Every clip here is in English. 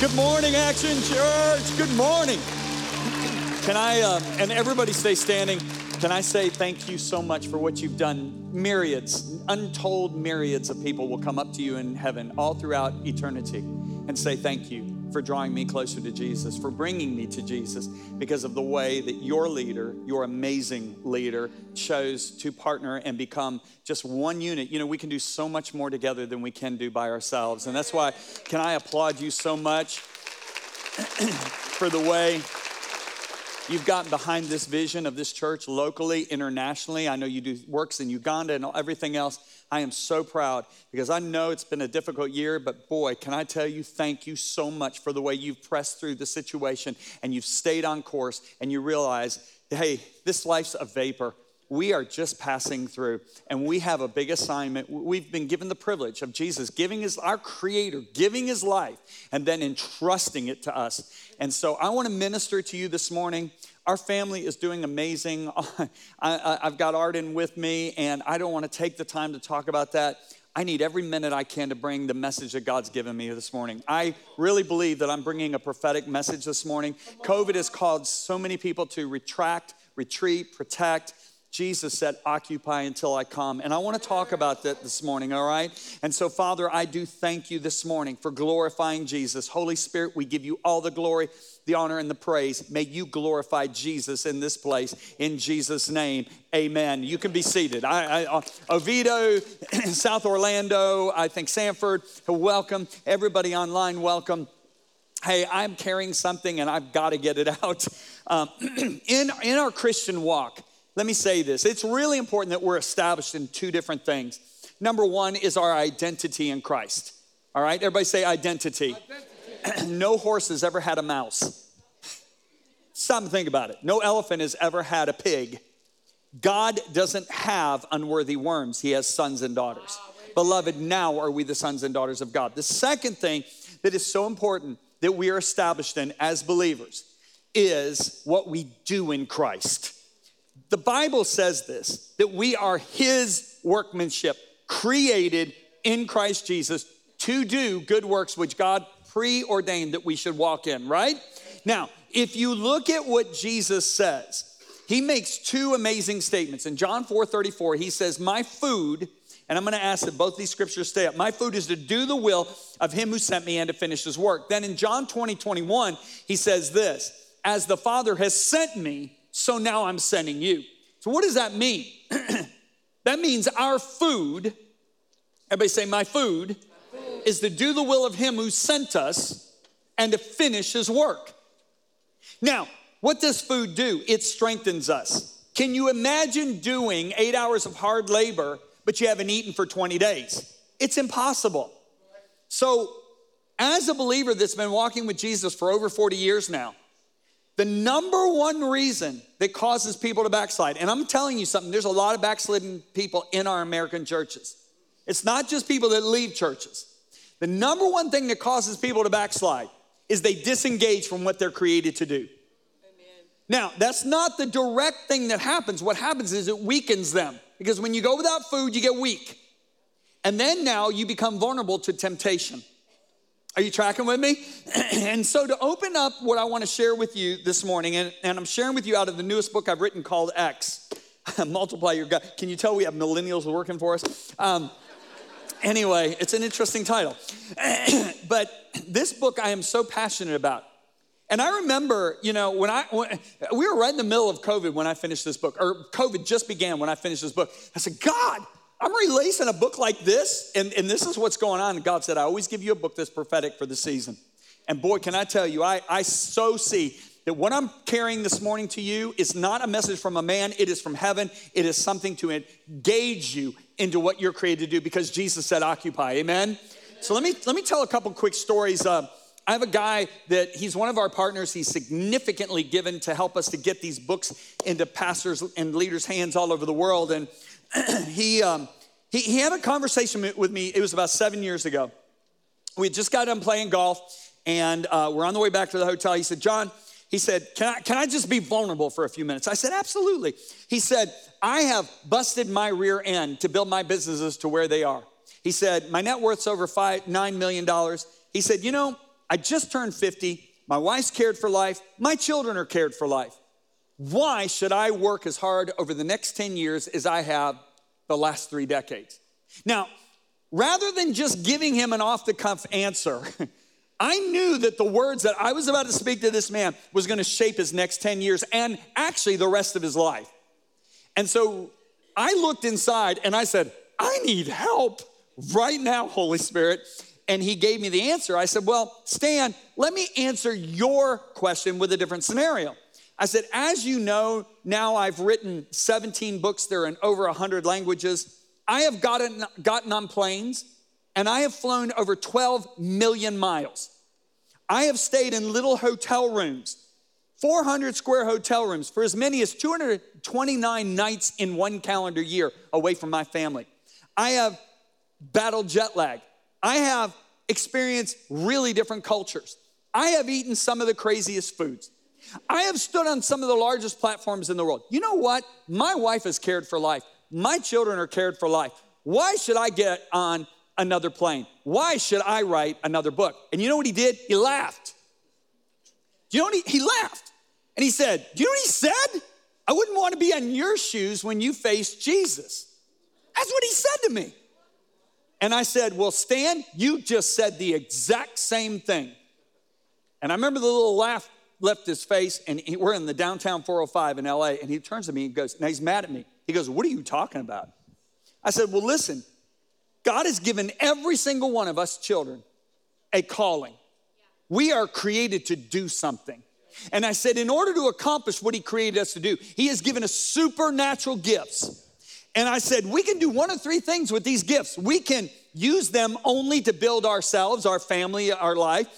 Good morning, Action Church. Good morning. Can I, uh, and everybody stay standing, can I say thank you so much for what you've done? Myriads, untold myriads of people will come up to you in heaven all throughout eternity and say thank you for drawing me closer to Jesus, for bringing me to Jesus, because of the way that your leader, your amazing leader, chose to partner and become just one unit. You know, we can do so much more together than we can do by ourselves. And that's why, can I applaud you so much for the way You've gotten behind this vision of this church locally, internationally. I know you do works in Uganda and everything else. I am so proud because I know it's been a difficult year, but boy, can I tell you, thank you so much for the way you've pressed through the situation and you've stayed on course and you realize, hey, this life's a vapor. We are just passing through and we have a big assignment. We've been given the privilege of jesus giving his our creator giving his life and then entrusting it to us. And so i want to minister to you this morning our family is doing amazing I, have got Arden with me and i don't want to take the time to talk about that I need every minute I can to bring the message that God's given me this morning. I really believe that I'm bringing a prophetic message this morning. COVID has called so many people to retract, retreat, protect, Jesus said, Occupy until I come. And I want to talk about that this morning, all right? And so, Father, I do thank you this morning for glorifying Jesus. Holy Spirit, we give you all the glory, the honor, and the praise. May you glorify Jesus in this place. In Jesus' name, amen. You can be seated. I, I, uh, Oviedo, South Orlando, I think Sanford, welcome. Everybody online, welcome hey i'm carrying something and i've got to get it out um, in, in our christian walk let me say this it's really important that we're established in two different things. Number one is our identity in Christ. All right, everybody say identity. identity. no horse has ever had a mouse. Stop and think about it. No elephant has ever had a pig. God doesn't have unworthy worms, He has sons and daughters. Beloved, now are we the sons and daughters of God. The second thing that is so important that we are established in as believers is what we do in Christ. The Bible says this that we are His workmanship, created in Christ Jesus to do good works which God preordained that we should walk in, right? Now, if you look at what Jesus says, he makes two amazing statements. In John 4 34, he says, My food, and I'm gonna ask that both these scriptures stay up. My food is to do the will of him who sent me and to finish his work. Then in John 20 21, he says this, As the Father has sent me, so now I'm sending you. So, what does that mean? that means our food, everybody say, My food, is to do the will of Him who sent us and to finish His work. Now, what does food do? It strengthens us. Can you imagine doing eight hours of hard labor, but you haven't eaten for 20 days? It's impossible. So, as a believer that's been walking with Jesus for over 40 years now, the number one reason that causes people to backslide, and I'm telling you something, there's a lot of backslidden people in our American churches. It's not just people that leave churches. The number one thing that causes people to backslide is they disengage from what they're created to do. Amen. Now, that's not the direct thing that happens. What happens is it weakens them because when you go without food, you get weak. And then now you become vulnerable to temptation. Are you tracking with me? and so, to open up what I want to share with you this morning, and, and I'm sharing with you out of the newest book I've written called X Multiply Your God. Can you tell we have millennials working for us? Um, anyway, it's an interesting title. but this book I am so passionate about. And I remember, you know, when I, when, we were right in the middle of COVID when I finished this book, or COVID just began when I finished this book. I said, God, I'm releasing a book like this, and, and this is what's going on. And God said, I always give you a book that's prophetic for the season. And boy, can I tell you, I, I so see that what I'm carrying this morning to you is not a message from a man, it is from heaven. It is something to engage you into what you're created to do because Jesus said, occupy. Amen? So let me, let me tell a couple quick stories. Uh, I have a guy that he's one of our partners. He's significantly given to help us to get these books into pastors and leaders' hands all over the world. And he, um, he, he had a conversation with me, it was about seven years ago. We just got done playing golf and uh, we're on the way back to the hotel. He said, John, he said, can I, can I just be vulnerable for a few minutes? I said, Absolutely. He said, I have busted my rear end to build my businesses to where they are. He said, My net worth's over five, $9 million. He said, You know, I just turned 50. My wife's cared for life. My children are cared for life. Why should I work as hard over the next 10 years as I have the last three decades? Now, rather than just giving him an off the cuff answer, I knew that the words that I was about to speak to this man was going to shape his next 10 years and actually the rest of his life. And so I looked inside and I said, I need help right now, Holy Spirit. And he gave me the answer. I said, Well, Stan, let me answer your question with a different scenario. I said, As you know, now I've written 17 books, they're in over 100 languages. I have gotten, gotten on planes and I have flown over 12 million miles. I have stayed in little hotel rooms, 400 square hotel rooms for as many as 229 nights in one calendar year away from my family. I have battled jet lag. I have experienced really different cultures. I have eaten some of the craziest foods. I have stood on some of the largest platforms in the world. You know what? My wife is cared for life. My children are cared for life. Why should I get on another plane? Why should I write another book? And you know what he did? He laughed. You know what he, he laughed. And he said, you know what he said? I wouldn't want to be on your shoes when you face Jesus. That's what he said to me. And I said, Well, Stan, you just said the exact same thing. And I remember the little laugh left his face, and he, we're in the downtown 405 in LA, and he turns to me and goes, Now he's mad at me. He goes, What are you talking about? I said, Well, listen, God has given every single one of us children a calling. We are created to do something. And I said, in order to accomplish what He created us to do, He has given us supernatural gifts. And I said, we can do one of three things with these gifts. We can use them only to build ourselves, our family, our life.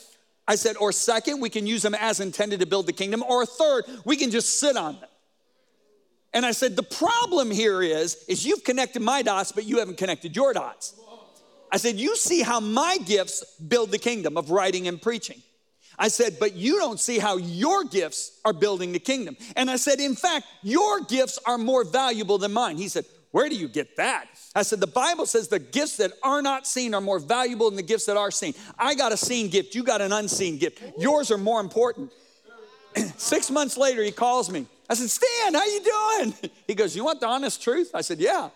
I said, or second, we can use them as intended to build the kingdom. Or third, we can just sit on them. And I said, the problem here is, is you've connected my dots, but you haven't connected your dots. I said, you see how my gifts build the kingdom of writing and preaching. I said, but you don't see how your gifts are building the kingdom. And I said, in fact, your gifts are more valuable than mine. He said, where do you get that? I said, the Bible says the gifts that are not seen are more valuable than the gifts that are seen. I got a seen gift, you got an unseen gift. Yours are more important. Six months later, he calls me. I said, Stan, how you doing? He goes, You want the honest truth? I said, Yeah.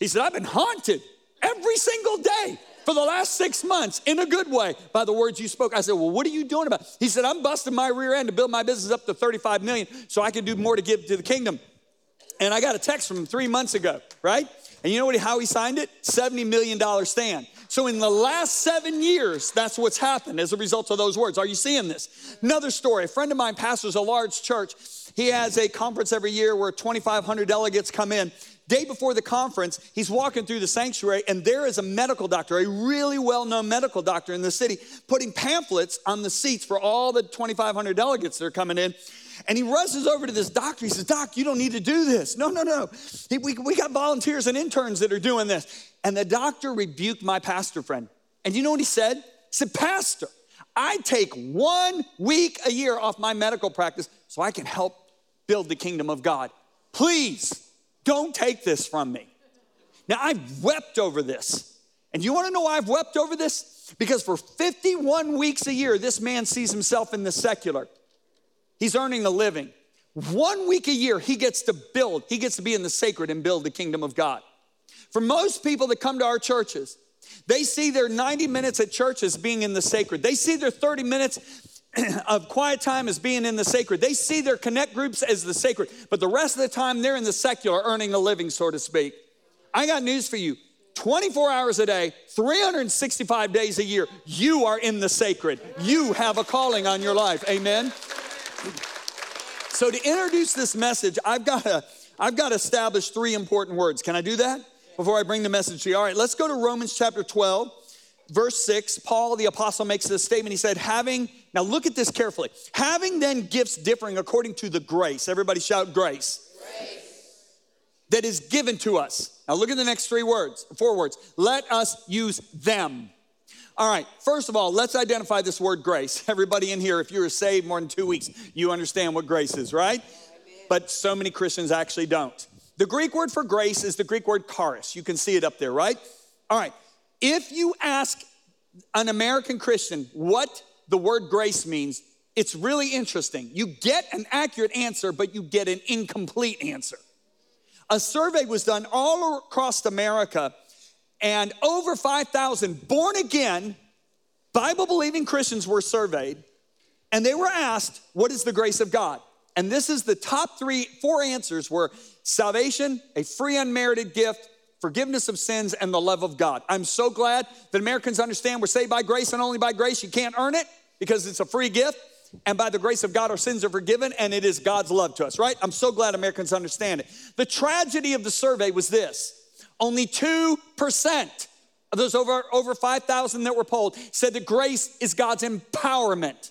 He said, I've been haunted every single day for the last six months in a good way by the words you spoke. I said, Well, what are you doing about it? He said, I'm busting my rear end to build my business up to 35 million so I can do more to give to the kingdom. And I got a text from him three months ago, right? And you know what, how he signed it? $70 million Stan. So in the last seven years, that's what's happened as a result of those words. Are you seeing this? Another story. A friend of mine pastors a large church. He has a conference every year where 2,500 delegates come in. Day before the conference, he's walking through the sanctuary, and there is a medical doctor, a really well known medical doctor in the city, putting pamphlets on the seats for all the 2,500 delegates that are coming in. And he rushes over to this doctor. He says, Doc, you don't need to do this. No, no, no. He, we, we got volunteers and interns that are doing this. And the doctor rebuked my pastor friend. And you know what he said? He said, Pastor, I take one week a year off my medical practice so I can help build the kingdom of God. Please don't take this from me. Now, I've wept over this. And you wanna know why I've wept over this? Because for 51 weeks a year, this man sees himself in the secular. He's earning a living. One week a year, he gets to build, he gets to be in the sacred and build the kingdom of God. For most people that come to our churches, they see their 90 minutes at church as being in the sacred. They see their 30 minutes of quiet time as being in the sacred. They see their connect groups as the sacred, but the rest of the time they're in the secular, earning a living, so to speak. I got news for you 24 hours a day, 365 days a year, you are in the sacred. You have a calling on your life. Amen. So to introduce this message, I've got to I've got to establish three important words. Can I do that before I bring the message to you? All right, let's go to Romans chapter 12, verse 6. Paul the apostle makes this statement. He said, "Having now look at this carefully. Having then gifts differing according to the grace. Everybody shout grace. grace. That is given to us. Now look at the next three words, four words. Let us use them. All right, first of all, let's identify this word grace. Everybody in here, if you were saved more than two weeks, you understand what grace is, right? But so many Christians actually don't. The Greek word for grace is the Greek word charis. You can see it up there, right? All right, if you ask an American Christian, what the word grace means, it's really interesting. You get an accurate answer, but you get an incomplete answer. A survey was done all across America, and over 5,000 born again, Bible believing Christians were surveyed, and they were asked, What is the grace of God? And this is the top three, four answers were salvation, a free unmerited gift, forgiveness of sins, and the love of God. I'm so glad that Americans understand we're saved by grace and only by grace. You can't earn it because it's a free gift. And by the grace of God, our sins are forgiven, and it is God's love to us, right? I'm so glad Americans understand it. The tragedy of the survey was this only 2% of those over, over 5,000 that were polled said that grace is God's empowerment.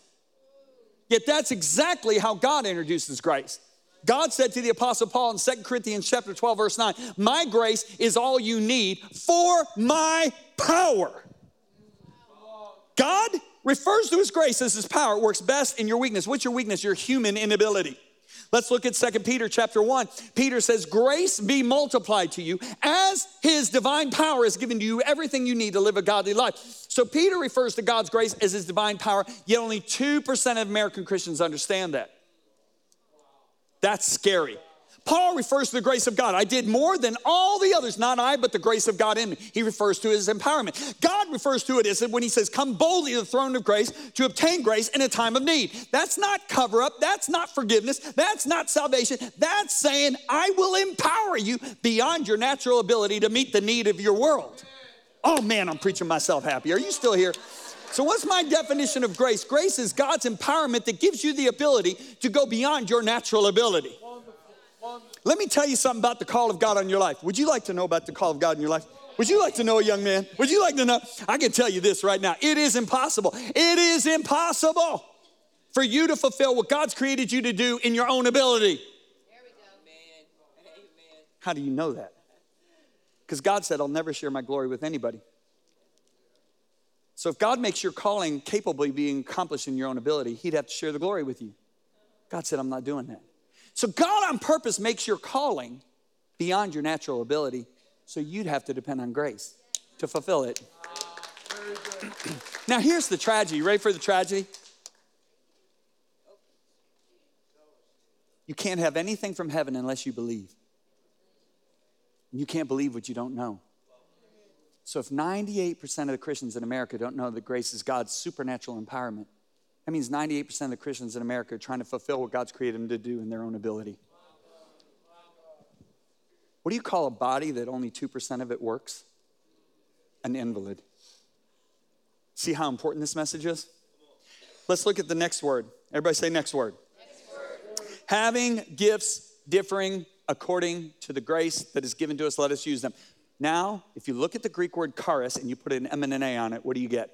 Yet that's exactly how God introduces grace. God said to the apostle Paul in 2 Corinthians chapter 12 verse 9, "My grace is all you need for my power." God refers to his grace as his power. It works best in your weakness. What's your weakness? Your human inability. Let's look at 2 Peter chapter 1. Peter says, Grace be multiplied to you as his divine power has given to you everything you need to live a godly life. So Peter refers to God's grace as his divine power, yet only 2% of American Christians understand that. That's scary. Paul refers to the grace of God. I did more than all the others, not I, but the grace of God in me. He refers to it as empowerment. God refers to it as when he says, Come boldly to the throne of grace to obtain grace in a time of need. That's not cover up. That's not forgiveness. That's not salvation. That's saying, I will empower you beyond your natural ability to meet the need of your world. Oh man, I'm preaching myself happy. Are you still here? So, what's my definition of grace? Grace is God's empowerment that gives you the ability to go beyond your natural ability. Let me tell you something about the call of God on your life. Would you like to know about the call of God in your life? Would you like to know a young man? Would you like to know? I can tell you this right now. It is impossible. It is impossible for you to fulfill what God's created you to do in your own ability. Go. How do you know that? Because God said, I'll never share my glory with anybody. So if God makes your calling capable of being accomplished in your own ability, He'd have to share the glory with you. God said, I'm not doing that. So God on purpose makes your calling beyond your natural ability, so you'd have to depend on grace to fulfill it. now here's the tragedy. Ready for the tragedy? You can't have anything from heaven unless you believe. You can't believe what you don't know. So if 98% of the Christians in America don't know that grace is God's supernatural empowerment, that means 98% of the Christians in America are trying to fulfill what God's created them to do in their own ability. What do you call a body that only 2% of it works? An invalid. See how important this message is? Let's look at the next word. Everybody say next word. Next word. Having gifts differing according to the grace that is given to us, let us use them. Now, if you look at the Greek word charis and you put an M and an A on it, what do you get?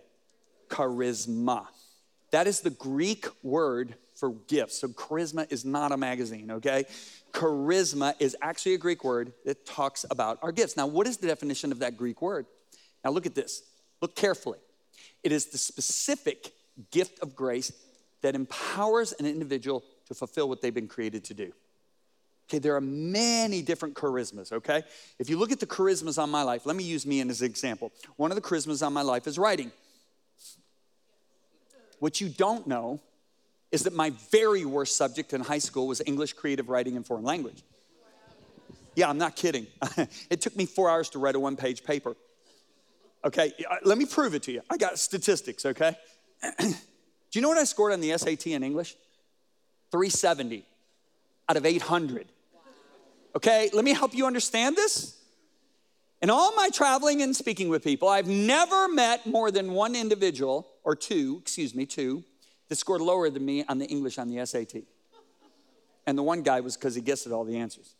Charisma. That is the Greek word for gifts. So charisma is not a magazine, okay? Charisma is actually a Greek word that talks about our gifts. Now, what is the definition of that Greek word? Now, look at this. Look carefully. It is the specific gift of grace that empowers an individual to fulfill what they've been created to do. Okay, there are many different charismas, okay? If you look at the charismas on my life, let me use me as an example. One of the charismas on my life is writing. What you don't know is that my very worst subject in high school was English creative writing and foreign language. Yeah, I'm not kidding. it took me four hours to write a one page paper. Okay, uh, let me prove it to you. I got statistics, okay? Do you know what I scored on the SAT in English? 370 out of 800. Okay, let me help you understand this. In all my traveling and speaking with people, I've never met more than one individual, or two, excuse me, two, that scored lower than me on the English on the SAT. And the one guy was because he guessed at all the answers.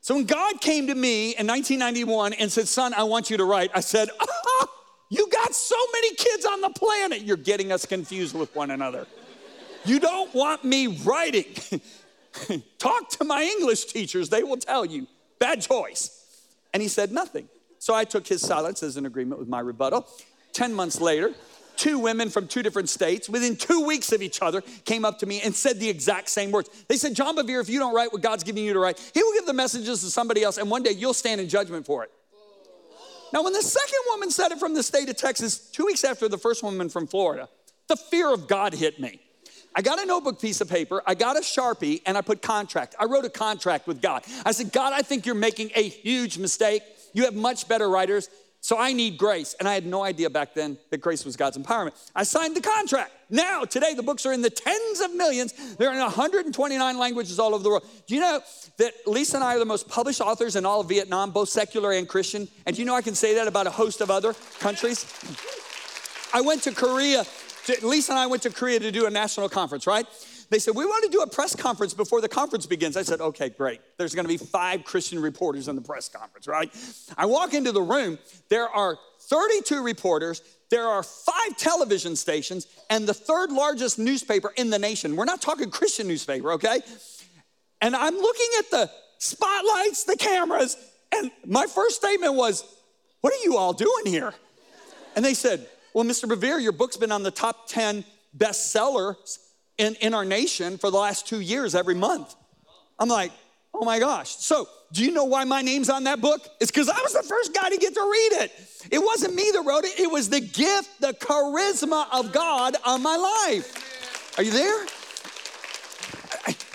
So when God came to me in 1991 and said, Son, I want you to write, I said, oh, You got so many kids on the planet, you're getting us confused with one another. You don't want me writing. Talk to my English teachers, they will tell you. Bad choice. And he said nothing. So I took his silence as an agreement with my rebuttal. 10 months later, two women from two different states, within two weeks of each other, came up to me and said the exact same words. They said, John Bevere, if you don't write what God's giving you to write, He will give the messages to somebody else, and one day you'll stand in judgment for it. Now, when the second woman said it from the state of Texas, two weeks after the first woman from Florida, the fear of God hit me. I got a notebook piece of paper, I got a Sharpie, and I put contract. I wrote a contract with God. I said, God, I think you're making a huge mistake. You have much better writers. So I need grace. And I had no idea back then that grace was God's empowerment. I signed the contract. Now, today, the books are in the tens of millions. They're in 129 languages all over the world. Do you know that Lisa and I are the most published authors in all of Vietnam, both secular and Christian? And do you know I can say that about a host of other countries? I went to Korea. Lisa and I went to Korea to do a national conference, right? They said, We want to do a press conference before the conference begins. I said, Okay, great. There's going to be five Christian reporters in the press conference, right? I walk into the room, there are 32 reporters, there are five television stations, and the third largest newspaper in the nation. We're not talking Christian newspaper, okay? And I'm looking at the spotlights, the cameras, and my first statement was, What are you all doing here? And they said, Well, Mr. Bevere, your book's been on the top 10 bestsellers in, in our nation for the last two years every month. I'm like, oh my gosh. So, do you know why my name's on that book? It's because I was the first guy to get to read it. It wasn't me that wrote it, it was the gift, the charisma of God on my life. Are you there?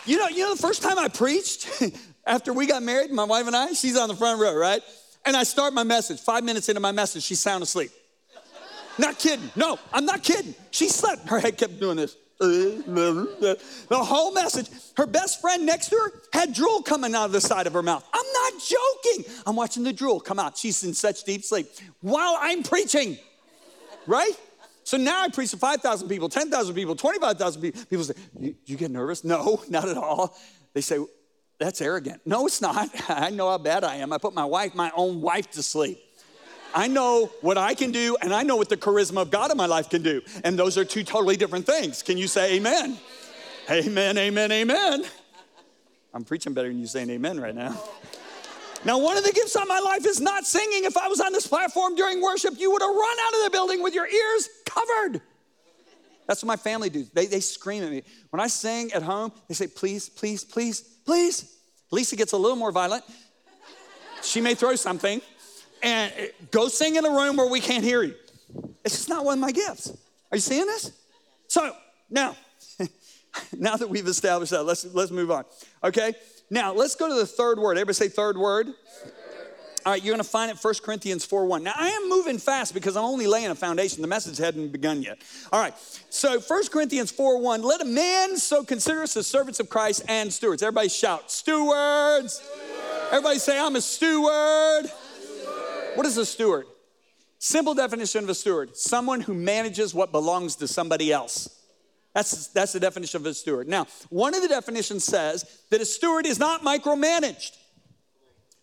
You know, you know the first time I preached after we got married, my wife and I, she's on the front row, right? And I start my message. Five minutes into my message, she's sound asleep. Not kidding. No, I'm not kidding. She slept. Her head kept doing this. The whole message. Her best friend next to her had drool coming out of the side of her mouth. I'm not joking. I'm watching the drool come out. She's in such deep sleep while I'm preaching, right? So now I preach to 5,000 people, 10,000 people, 25,000 people. People say, you, you get nervous? No, not at all. They say, That's arrogant. No, it's not. I know how bad I am. I put my wife, my own wife, to sleep. I know what I can do, and I know what the charisma of God in my life can do. And those are two totally different things. Can you say amen? Amen, amen, amen. I'm preaching better than you saying amen right now. Now, one of the gifts on my life is not singing. If I was on this platform during worship, you would have run out of the building with your ears covered. That's what my family do. They, they scream at me. When I sing at home, they say, please, please, please, please. Lisa gets a little more violent. She may throw something and eh, go sing in a room where we can't hear you. It's just not one of my gifts. Are you seeing this? So now, now that we've established that, let's let's move on. Okay. Now let's go to the third word. Everybody say third word. All right, you're going to find it 1 Corinthians 4 1. Now, I am moving fast because I'm only laying a foundation. The message hadn't begun yet. All right, so 1 Corinthians 4 1. Let a man so consider us as servants of Christ and stewards. Everybody shout, stewards. stewards. Everybody say, I'm a steward. What is a steward? Simple definition of a steward someone who manages what belongs to somebody else. That's, that's the definition of a steward. Now, one of the definitions says that a steward is not micromanaged.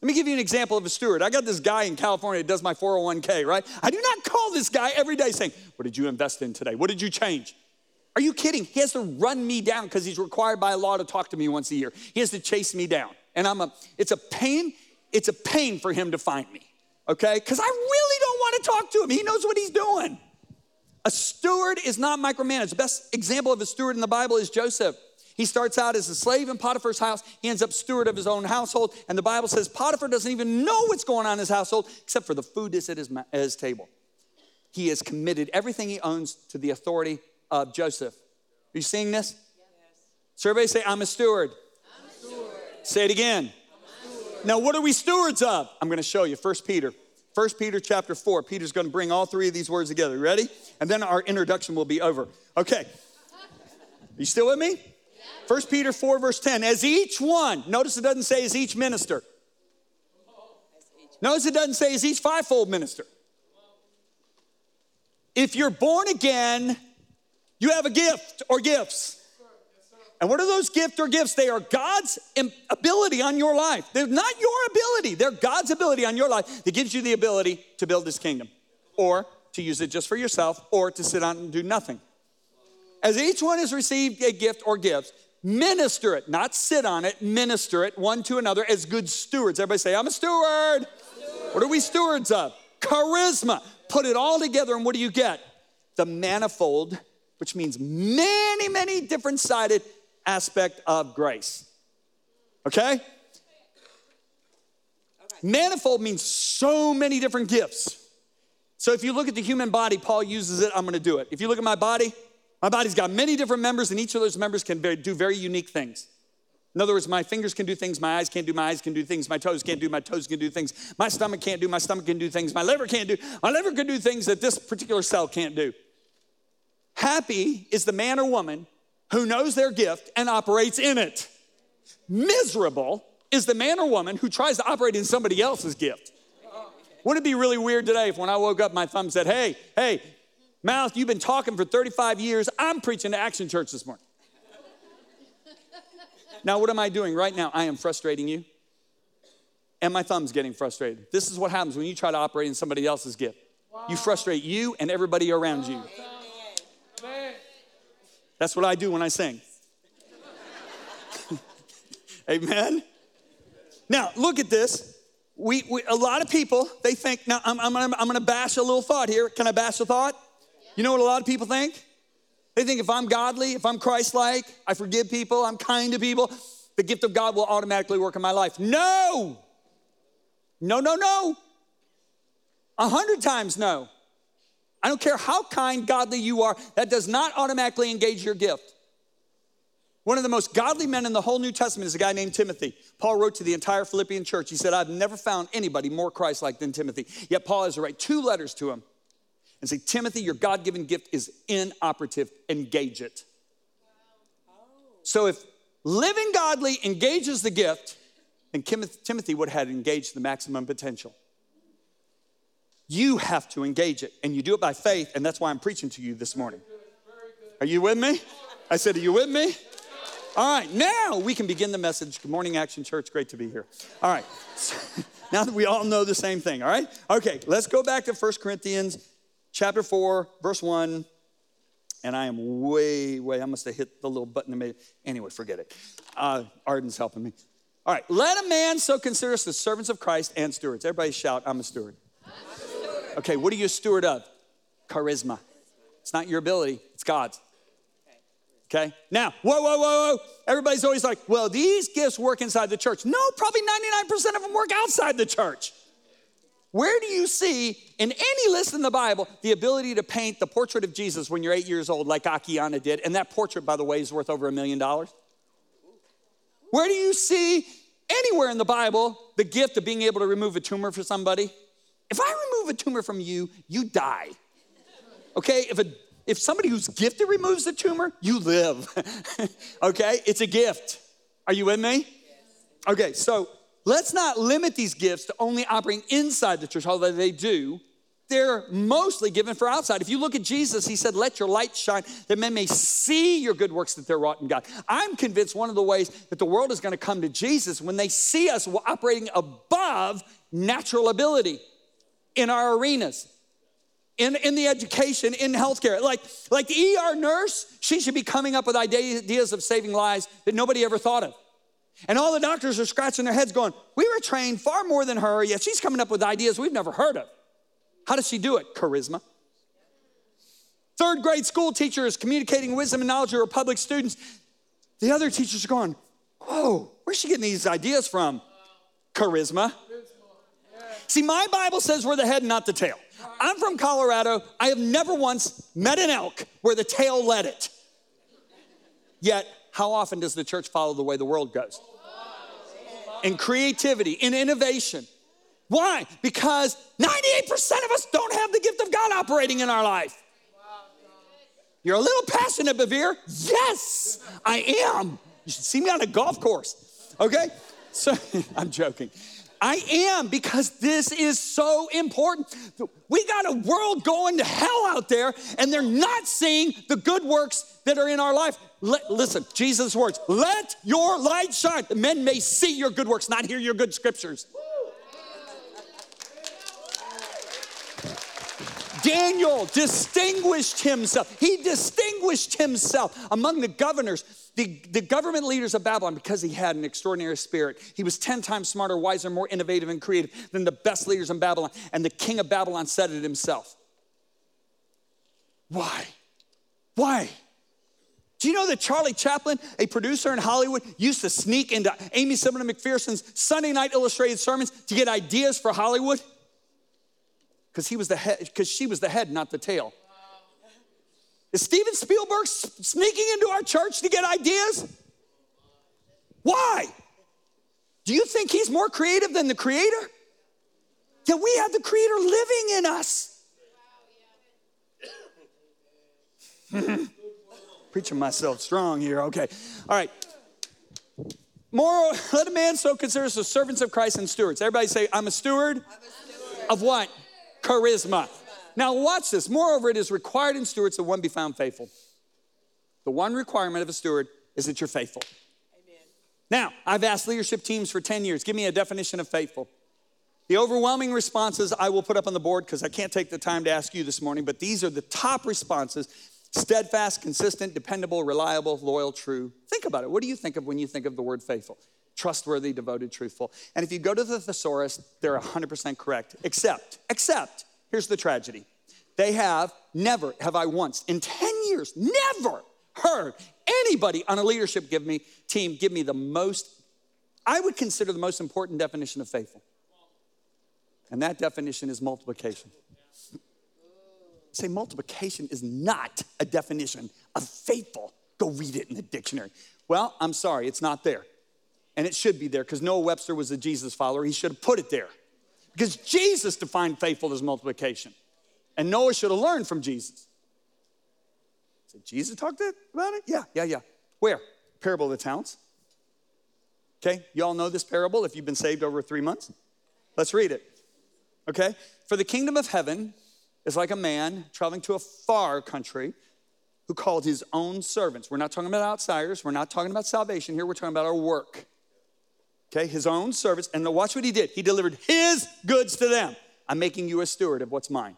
Let me give you an example of a steward. I got this guy in California that does my 401k, right? I do not call this guy every day saying, What did you invest in today? What did you change? Are you kidding? He has to run me down because he's required by law to talk to me once a year. He has to chase me down. And I'm a, it's a pain, it's a pain for him to find me okay? Because I really don't want to talk to him. He knows what he's doing. A steward is not micromanaged. The best example of a steward in the Bible is Joseph. He starts out as a slave in Potiphar's house. He ends up steward of his own household. And the Bible says Potiphar doesn't even know what's going on in his household except for the food that's at his, at his table. He has committed everything he owns to the authority of Joseph. Are you seeing this? Yes. So everybody say, I'm a steward. I'm a steward. Say it again. Now, what are we stewards of? I'm going to show you. First Peter. First Peter chapter 4. Peter's going to bring all three of these words together. Ready? And then our introduction will be over. Okay. You still with me? First Peter 4, verse 10. As each one, notice it doesn't say as each minister. Notice it doesn't say as each fivefold minister. If you're born again, you have a gift or gifts. And what are those gifts or gifts? They are God's ability on your life. They're not your ability, they're God's ability on your life that gives you the ability to build his kingdom or to use it just for yourself or to sit on and do nothing. As each one has received a gift or gifts, minister it, not sit on it, minister it one to another as good stewards. Everybody say, I'm a steward. steward. What are we stewards of? Charisma. Put it all together, and what do you get? The manifold, which means many, many different sided aspect of grace. Okay? Manifold means so many different gifts. So if you look at the human body, Paul uses it, I'm gonna do it. If you look at my body, my body's got many different members, and each of those members can do very unique things. In other words, my fingers can do things, my eyes can't do, my eyes can do things, my toes can't do, my toes can do things, my stomach can't do, my stomach can do things, my liver can't do, my liver can do things that this particular cell can't do. Happy is the man or woman who knows their gift and operates in it. Miserable is the man or woman who tries to operate in somebody else's gift. Wouldn't it be really weird today if when I woke up, my thumb said, Hey, hey, mouth, you've been talking for 35 years. I'm preaching to Action Church this morning. now, what am I doing right now? I am frustrating you. And my thumb's getting frustrated. This is what happens when you try to operate in somebody else's gift. You frustrate you and everybody around you. That's what I do when I sing. Amen. Now, look at this. We, we, a lot of people, they think, now I'm, I'm, gonna, I'm gonna bash a little thought here. Can I bash a thought? You know what a lot of people think? They think if I'm godly, if I'm Christ like, I forgive people, I'm kind to people, the gift of God will automatically work in my life. No! No, no, no. A hundred times no. I don't care how kind, godly you are, that does not automatically engage your gift. One of the most godly men in the whole New Testament is a guy named Timothy. Paul wrote to the entire Philippian church. He said, I've never found anybody more Christ like than Timothy. Yet Paul has to write two letters to him and say, Timothy, your God given gift is inoperative. Engage it. So if living godly engages the gift, then Timothy would have engaged the maximum potential. You have to engage it, and you do it by faith, and that's why I'm preaching to you this morning. Are you with me? I said, Are you with me? All right, now we can begin the message. Good morning, Action Church. Great to be here. All right, now that we all know the same thing, all right? Okay, let's go back to 1 Corinthians chapter 4, verse 1. And I am way, way, I must have hit the little button. That made, anyway, forget it. Uh, Arden's helping me. All right, let a man so consider us the servants of Christ and stewards. Everybody shout, I'm a steward. Okay, what are you a steward of? Charisma. It's not your ability, it's God's. Okay? Now, whoa, whoa, whoa, whoa. Everybody's always like, well, these gifts work inside the church. No, probably 99% of them work outside the church. Where do you see in any list in the Bible the ability to paint the portrait of Jesus when you're eight years old, like Akiane did? And that portrait, by the way, is worth over a million dollars. Where do you see anywhere in the Bible the gift of being able to remove a tumor for somebody? If I remove a tumor from you, you die. Okay? If a if somebody who's gifted removes the tumor, you live. okay? It's a gift. Are you with me? Okay, so let's not limit these gifts to only operating inside the church, although they do. They're mostly given for outside. If you look at Jesus, he said, Let your light shine that men may see your good works that they're wrought in God. I'm convinced one of the ways that the world is going to come to Jesus when they see us operating above natural ability in our arenas in, in the education, in healthcare. Like, like the ER nurse, she should be coming up with ideas of saving lives that nobody ever thought of. And all the doctors are scratching their heads going, We were trained far more than her, yet she's coming up with ideas we've never heard of. How does she do it? Charisma. Third grade school teacher is communicating wisdom and knowledge to her public students. The other teachers are going, Whoa, where's she getting these ideas from? Charisma. See, my Bible says we're the head, not the tail. I'm from Colorado. I have never once met an elk where the tail led it. Yet, how often does the church follow the way the world goes? In creativity, in innovation. Why? Because 98% of us don't have the gift of God operating in our life. You're a little passionate, Bevere. Yes, I am. You should see me on a golf course. Okay? So, I'm joking. I am because this is so important. We got a world going to hell out there and they're not seeing the good works that are in our life. Let, listen, Jesus' words, let your light shine. Men may see your good works, not hear your good scriptures. Daniel distinguished himself. He distinguished himself among the governors the, the government leaders of Babylon, because he had an extraordinary spirit, he was 10 times smarter, wiser, more innovative, and creative than the best leaders in Babylon. And the king of Babylon said it himself. Why? Why? Do you know that Charlie Chaplin, a producer in Hollywood, used to sneak into Aimee Semple McPherson's Sunday night illustrated sermons to get ideas for Hollywood? Because he was the head, because she was the head, not the tail. Is Steven Spielberg sneaking into our church to get ideas? Why? Do you think he's more creative than the creator? Yeah, we have the creator living in us. Preaching myself strong here. Okay. All right. Moral, let a man so consider us as servants of Christ and stewards. Everybody say, I'm a steward, I'm a steward. of what? Charisma. Now, watch this. Moreover, it is required in stewards that one be found faithful. The one requirement of a steward is that you're faithful. Amen. Now, I've asked leadership teams for 10 years give me a definition of faithful. The overwhelming responses I will put up on the board because I can't take the time to ask you this morning, but these are the top responses steadfast, consistent, dependable, reliable, loyal, true. Think about it. What do you think of when you think of the word faithful? Trustworthy, devoted, truthful. And if you go to the thesaurus, they're 100% correct, except, except Here's the tragedy they have never, have I once, in 10 years, never heard anybody on a leadership give me, team give me the most, I would consider the most important definition of faithful. And that definition is multiplication. Say multiplication is not a definition of faithful. Go read it in the dictionary. Well, I'm sorry, it's not there. And it should be there because Noah Webster was a Jesus follower. He should have put it there. Because Jesus defined faithful as multiplication. And Noah should have learned from Jesus. Did Jesus talk about it? Yeah, yeah, yeah. Where? Parable of the talents. Okay, you all know this parable if you've been saved over three months. Let's read it. Okay, for the kingdom of heaven is like a man traveling to a far country who called his own servants. We're not talking about outsiders, we're not talking about salvation here, we're talking about our work okay, his own servants. And watch what he did. He delivered his goods to them. I'm making you a steward of what's mine.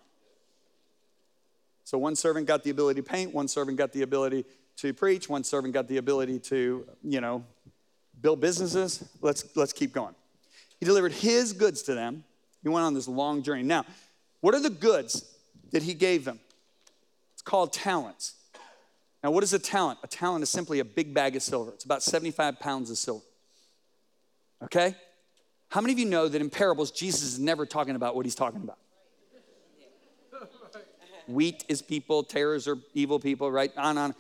So one servant got the ability to paint, one servant got the ability to preach, one servant got the ability to, you know, build businesses. Let's let's keep going. He delivered his goods to them. He went on this long journey. Now, what are the goods that he gave them? It's called talents. Now, what is a talent? A talent is simply a big bag of silver. It's about 75 pounds of silver okay? How many of you know that in parables, Jesus is never talking about what he's talking about? Wheat is people, tares are evil people, right? On, on.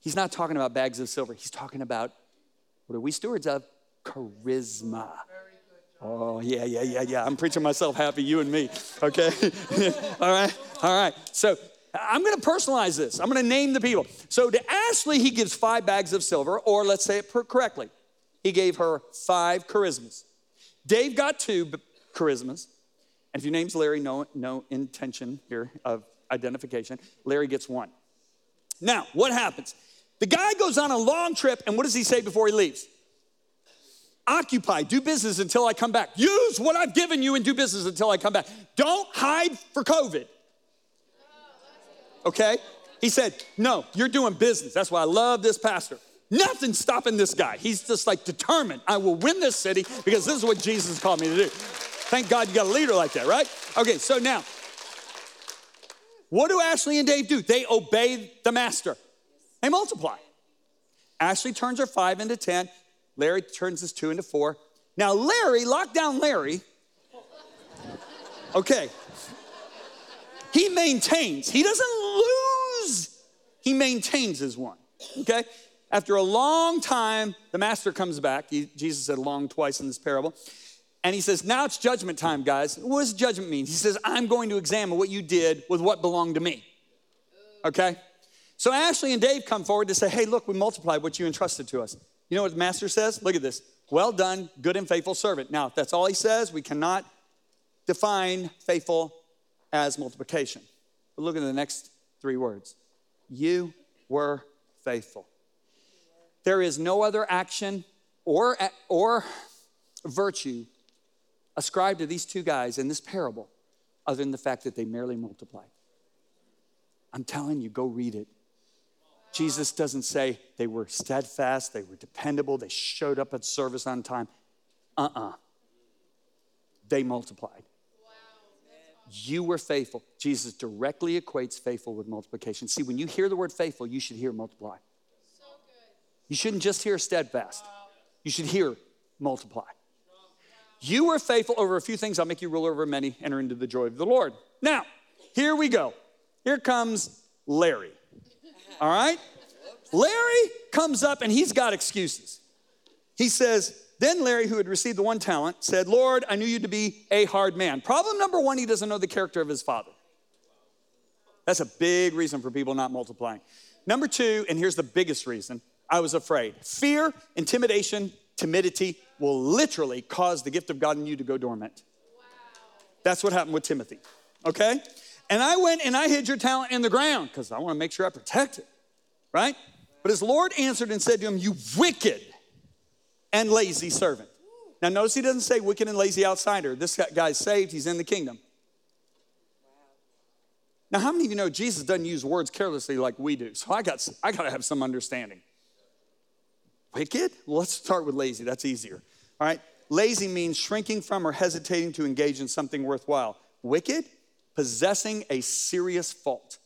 He's not talking about bags of silver. He's talking about what are we stewards of? Charisma. Oh, yeah, yeah, yeah, yeah. I'm preaching myself happy, you and me, okay? all right, all right. So I'm gonna personalize this. I'm gonna name the people. So to Ashley, he gives five bags of silver, or let's say it correctly he gave her five charismas. Dave got two charismas. And if your name's Larry, no, no intention here of identification. Larry gets one. Now, what happens? The guy goes on a long trip, and what does he say before he leaves? Occupy, do business until I come back. Use what I've given you and do business until I come back. Don't hide for COVID. Okay? He said, No, you're doing business. That's why I love this pastor. Nothing stopping this guy. He's just like determined. I will win this city because this is what Jesus called me to do. Thank God you got a leader like that, right? Okay, so now, what do Ashley and Dave do? They obey the master, they multiply. Ashley turns her five into 10, Larry turns his two into four. Now, Larry, lock down Larry, okay, he maintains, he doesn't lose, he maintains his one, okay? After a long time, the master comes back. He, Jesus said long twice in this parable. And he says, Now it's judgment time, guys. What does judgment mean? He says, I'm going to examine what you did with what belonged to me. Okay? So Ashley and Dave come forward to say, Hey, look, we multiplied what you entrusted to us. You know what the master says? Look at this. Well done, good and faithful servant. Now, if that's all he says, we cannot define faithful as multiplication. But look at the next three words. You were faithful. There is no other action or, or virtue ascribed to these two guys in this parable other than the fact that they merely multiplied. I'm telling you, go read it. Jesus doesn't say they were steadfast, they were dependable, they showed up at service on time. Uh uh-uh. uh They multiplied. You were faithful. Jesus directly equates faithful with multiplication. See, when you hear the word faithful, you should hear multiply. You shouldn't just hear steadfast, you should hear multiply. You were faithful over a few things, I'll make you ruler over many. Enter into the joy of the Lord. Now, here we go. Here comes Larry. All right? Larry comes up and he's got excuses. He says, Then Larry, who had received the one talent, said, Lord, I knew you to be a hard man. Problem number one, he doesn't know the character of his father. That's a big reason for people not multiplying. Number two, and here's the biggest reason I was afraid fear, intimidation, timidity will literally cause the gift of God in you to go dormant. That's what happened with Timothy, okay? And I went and I hid your talent in the ground because I want to make sure I protect it, right? But his Lord answered and said to him, You wicked and lazy servant. Now, notice he doesn't say wicked and lazy outsider. This guy's saved, he's in the kingdom. Now, how many of you know Jesus doesn't use words carelessly like we do? So I got, I got to have some understanding. Wicked? Well, let's start with lazy. That's easier. All right. Lazy means shrinking from or hesitating to engage in something worthwhile. Wicked? Possessing a serious fault.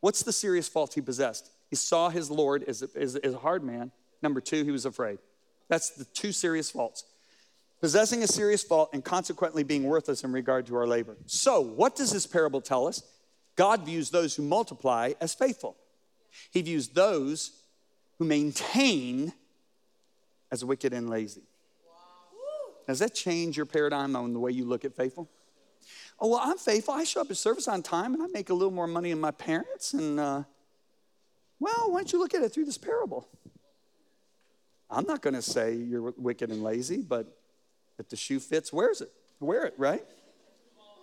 What's the serious fault he possessed? He saw his Lord as a, as a hard man. Number two, he was afraid. That's the two serious faults. Possessing a serious fault and consequently being worthless in regard to our labor. So, what does this parable tell us? God views those who multiply as faithful. He views those who maintain as wicked and lazy. Does that change your paradigm on the way you look at faithful? Oh, well, I'm faithful. I show up at service on time and I make a little more money than my parents. And, uh, well, why don't you look at it through this parable? I'm not going to say you're wicked and lazy, but if the shoe fits, wears it. Wear it, right?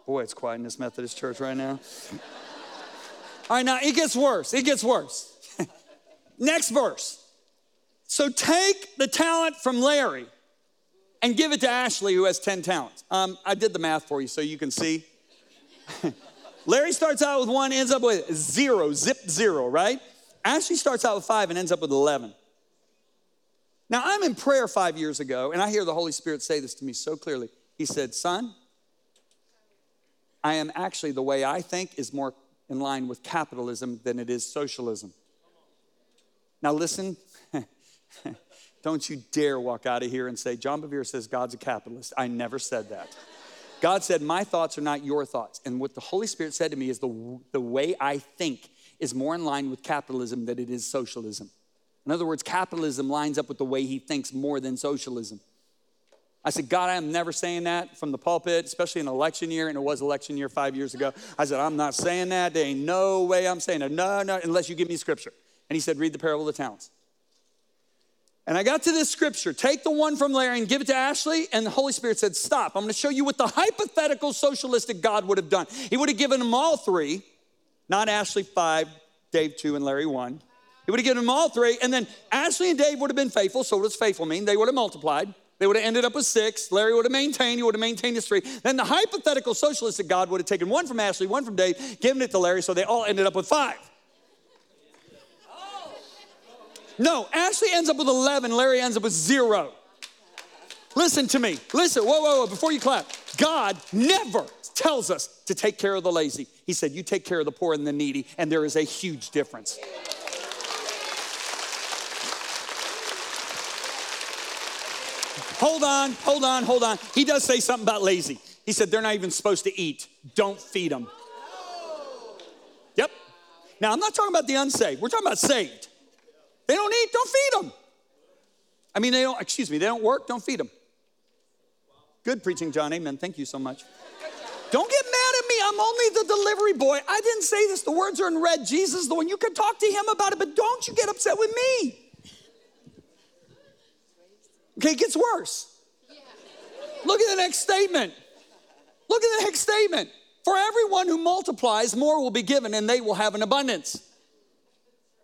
Boy, it's quiet in this Methodist church right now. All right, now it gets worse. It gets worse. Next verse. So take the talent from Larry and give it to Ashley, who has 10 talents. Um, I did the math for you so you can see. Larry starts out with one, ends up with zero, zip zero, right? Ashley starts out with five and ends up with 11. Now, I'm in prayer five years ago, and I hear the Holy Spirit say this to me so clearly. He said, Son, I am actually, the way I think is more in line with capitalism than it is socialism. Now, listen, don't you dare walk out of here and say, John Bevere says God's a capitalist. I never said that. God said, My thoughts are not your thoughts. And what the Holy Spirit said to me is the, the way I think is more in line with capitalism than it is socialism. In other words, capitalism lines up with the way he thinks more than socialism. I said, God, I am never saying that from the pulpit, especially in election year, and it was election year five years ago. I said, I'm not saying that. There ain't no way I'm saying it. No, no, unless you give me scripture. And he said, read the parable of the talents. And I got to this scripture take the one from Larry and give it to Ashley. And the Holy Spirit said, Stop. I'm going to show you what the hypothetical socialistic God would have done. He would have given them all three, not Ashley five, Dave two, and Larry one. He would have given them all three. And then Ashley and Dave would have been faithful. So what does faithful mean? They would have multiplied. They would have ended up with six. Larry would have maintained. He would have maintained his three. Then the hypothetical socialistic God would have taken one from Ashley, one from Dave, given it to Larry, so they all ended up with five. No, Ashley ends up with 11, Larry ends up with zero. Listen to me. Listen, whoa, whoa, whoa, before you clap. God never tells us to take care of the lazy. He said, You take care of the poor and the needy, and there is a huge difference. Hold on, hold on, hold on. He does say something about lazy. He said they're not even supposed to eat. Don't feed them. Yep. Now, I'm not talking about the unsaved. We're talking about saved. They don't eat, don't feed them. I mean, they don't, excuse me, they don't work, don't feed them. Good preaching, John. Amen. Thank you so much. Don't get mad at me. I'm only the delivery boy. I didn't say this. The words are in red. Jesus, the one you can talk to him about it, but don't you get upset with me. Okay, it gets worse. Look at the next statement. Look at the next statement. For everyone who multiplies, more will be given, and they will have an abundance.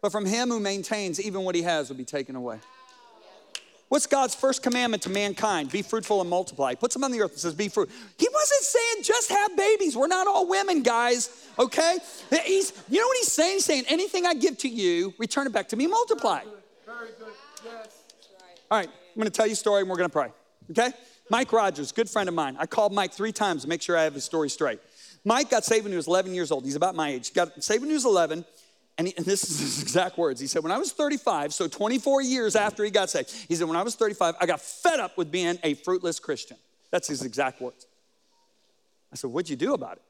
But from him who maintains, even what he has will be taken away. What's God's first commandment to mankind? Be fruitful and multiply. He puts them on the earth and says, Be fruit. He wasn't saying just have babies. We're not all women, guys, okay? He's, you know what he's saying? He's saying, Anything I give to you, return it back to me, multiply. Very good. Yes. All right. I'm going to tell you a story and we're going to pray. Okay? Mike Rogers, good friend of mine. I called Mike three times to make sure I have his story straight. Mike got saved when he was 11 years old. He's about my age. Got saved when he was 11. And, he, and, this is his exact words. He said, When I was 35, so 24 years after he got saved, he said, When I was 35, I got fed up with being a fruitless Christian. That's his exact words. I said, What'd you do about it?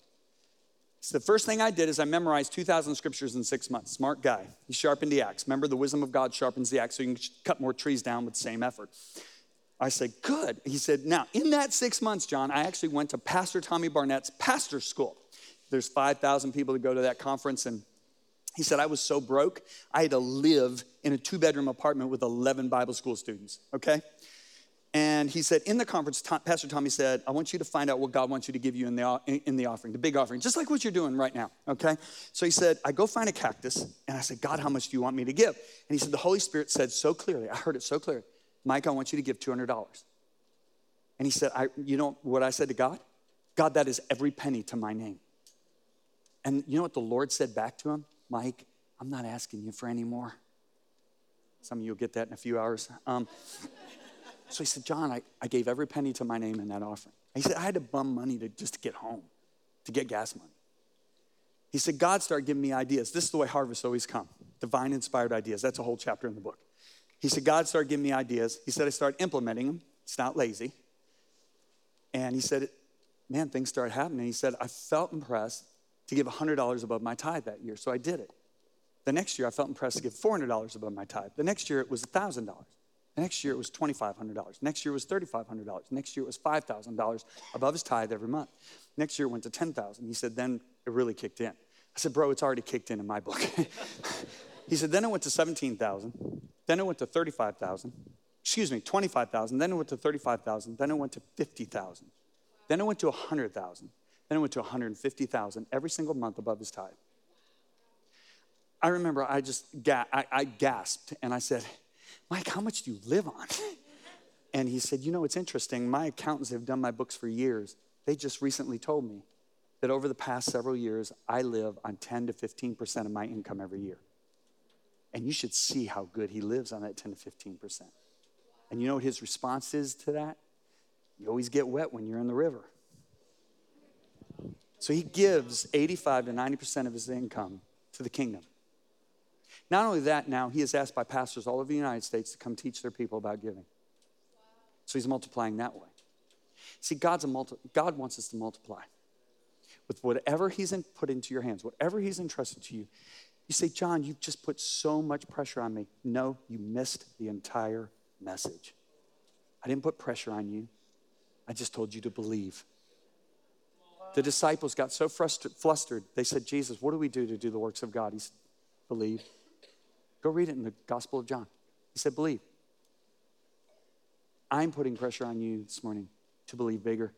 So the first thing I did is I memorized 2,000 scriptures in six months. Smart guy. He sharpened the axe. Remember, the wisdom of God sharpens the axe so you can cut more trees down with the same effort. I said, Good. He said, Now, in that six months, John, I actually went to Pastor Tommy Barnett's pastor school. There's 5,000 people that go to that conference, and he said, I was so broke, I had to live in a two bedroom apartment with 11 Bible school students, okay? And he said, in the conference, Pastor Tommy said, I want you to find out what God wants you to give you in the, in the offering, the big offering, just like what you're doing right now, okay? So he said, I go find a cactus, and I said, God, how much do you want me to give? And he said, the Holy Spirit said so clearly, I heard it so clearly, Mike, I want you to give $200. And he said, I, you know what I said to God? God, that is every penny to my name. And you know what the Lord said back to him? Mike, I'm not asking you for any more. Some of you will get that in a few hours. Um, so he said, John, I, I gave every penny to my name in that offering. He said, I had to bum money to just to get home, to get gas money. He said, God started giving me ideas. This is the way harvests always come divine inspired ideas. That's a whole chapter in the book. He said, God started giving me ideas. He said, I started implementing them. It's not lazy. And he said, man, things started happening. He said, I felt impressed to give $100 above my tithe that year, so I did it. The next year, I felt impressed to give $400 above my tithe. The next year, it was $1,000. The next year it was $2,500. Next year it was $3,500. Next year it was $5,000 above his tithe every month. Next year it went to 10,000. He said, then it really kicked in. I said, bro, it's already kicked in in my book. he said, then it went to 17,000. Then it went to 35,000. Excuse me, 25,000. Then it went to 35,000. Then it went to 50,000. Then it went to 100,000. Then it went to 150,000 every single month above his tithe. I remember I just ga- I, I gasped and I said, Mike, how much do you live on? And he said, You know, it's interesting. My accountants have done my books for years. They just recently told me that over the past several years, I live on 10 to 15% of my income every year. And you should see how good he lives on that 10 to 15%. And you know what his response is to that? You always get wet when you're in the river. So he gives 85 to 90% of his income to the kingdom. Not only that, now he is asked by pastors all over the United States to come teach their people about giving. So he's multiplying that way. See, God's a multi- God wants us to multiply with whatever he's in, put into your hands, whatever he's entrusted to you. You say, John, you've just put so much pressure on me. No, you missed the entire message. I didn't put pressure on you. I just told you to believe. The disciples got so frustrated, flustered, they said, Jesus, what do we do to do the works of God? He said, believe. Go read it in the Gospel of John. He said, Believe. I'm putting pressure on you this morning to believe bigger.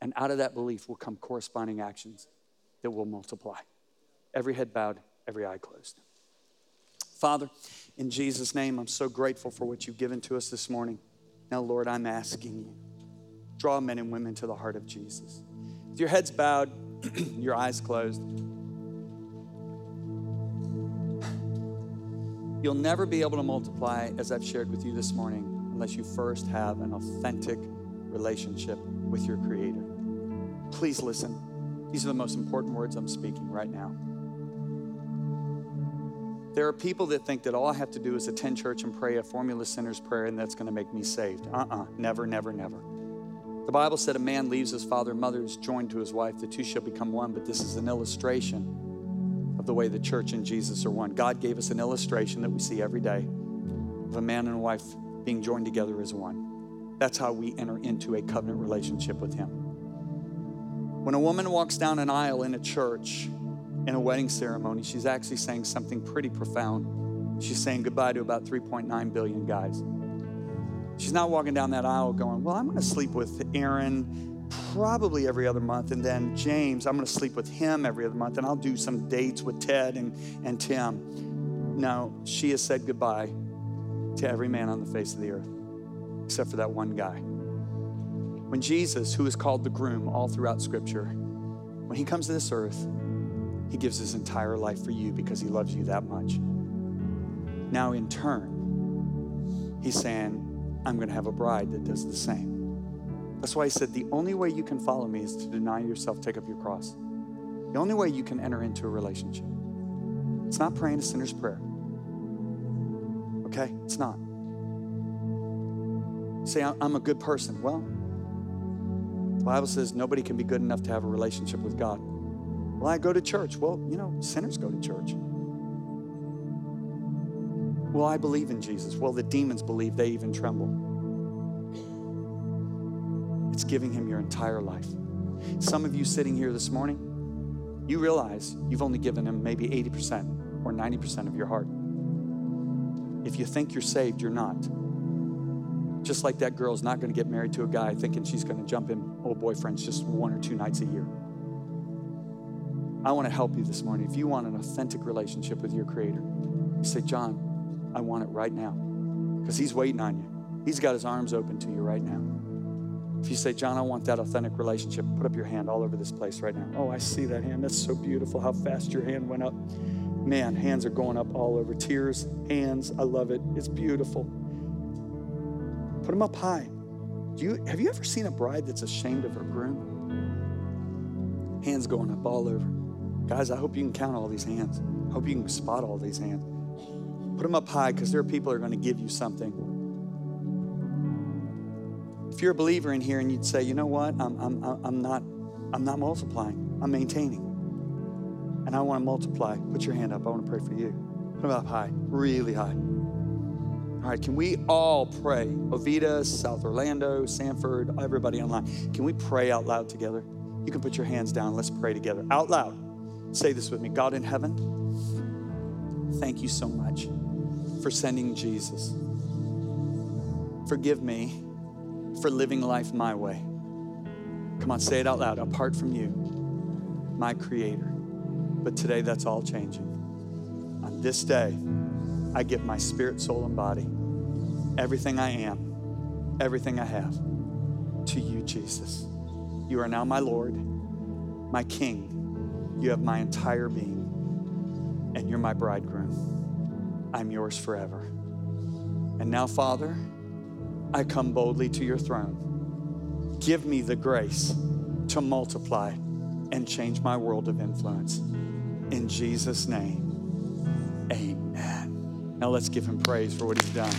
And out of that belief will come corresponding actions that will multiply. Every head bowed, every eye closed. Father, in Jesus' name, I'm so grateful for what you've given to us this morning. Now, Lord, I'm asking you, draw men and women to the heart of Jesus. With your heads bowed, your eyes closed, You'll never be able to multiply, as I've shared with you this morning, unless you first have an authentic relationship with your Creator. Please listen. These are the most important words I'm speaking right now. There are people that think that all I have to do is attend church and pray a formula sinner's prayer and that's going to make me saved. Uh uh-uh. uh never, never, never. The Bible said a man leaves his father and mother is joined to his wife, the two shall become one, but this is an illustration of the way the church and Jesus are one. God gave us an illustration that we see every day of a man and a wife being joined together as one. That's how we enter into a covenant relationship with Him. When a woman walks down an aisle in a church in a wedding ceremony, she's actually saying something pretty profound. She's saying goodbye to about 3.9 billion guys. She's not walking down that aisle going, Well, I'm going to sleep with Aaron probably every other month. And then James, I'm going to sleep with him every other month. And I'll do some dates with Ted and, and Tim. No, she has said goodbye to every man on the face of the earth, except for that one guy. When Jesus, who is called the groom all throughout Scripture, when he comes to this earth, he gives his entire life for you because he loves you that much. Now, in turn, he's saying, I'm going to have a bride that does the same. That's why he said, The only way you can follow me is to deny yourself, take up your cross. The only way you can enter into a relationship. It's not praying a sinner's prayer. Okay? It's not. Say, I'm a good person. Well, the Bible says nobody can be good enough to have a relationship with God. Well, I go to church. Well, you know, sinners go to church. Well, I believe in Jesus. Well, the demons believe, they even tremble. It's giving him your entire life. Some of you sitting here this morning, you realize you've only given him maybe 80% or 90% of your heart. If you think you're saved, you're not. Just like that girl's not going to get married to a guy thinking she's going to jump in old boyfriends just one or two nights a year. I want to help you this morning. If you want an authentic relationship with your Creator, you say, John, I want it right now. Because He's waiting on you. He's got His arms open to you right now. If you say, John, I want that authentic relationship, put up your hand all over this place right now. Oh, I see that hand. That's so beautiful how fast your hand went up. Man, hands are going up all over. Tears, hands. I love it. It's beautiful. Put them up high. Do you, have you ever seen a bride that's ashamed of her groom? Hands going up all over. Guys, I hope you can count all these hands. I hope you can spot all these hands. Put them up high because there are people that are going to give you something. If you're a believer in here and you'd say, you know what, I'm, I'm, I'm, not, I'm not multiplying, I'm maintaining. And I want to multiply. Put your hand up. I want to pray for you. Put them up high, really high. All right, can we all pray? Oviedo, South Orlando, Sanford, everybody online. Can we pray out loud together? You can put your hands down. Let's pray together. Out loud. Say this with me God in heaven, thank you so much for sending Jesus. Forgive me for living life my way. Come on, say it out loud. Apart from you, my Creator. But today, that's all changing. On this day, I give my spirit, soul, and body, everything I am, everything I have, to you, Jesus. You are now my Lord, my King. You have my entire being, and you're my bridegroom. I'm yours forever. And now, Father, I come boldly to your throne. Give me the grace to multiply and change my world of influence. In Jesus' name, amen. Now let's give him praise for what he's done.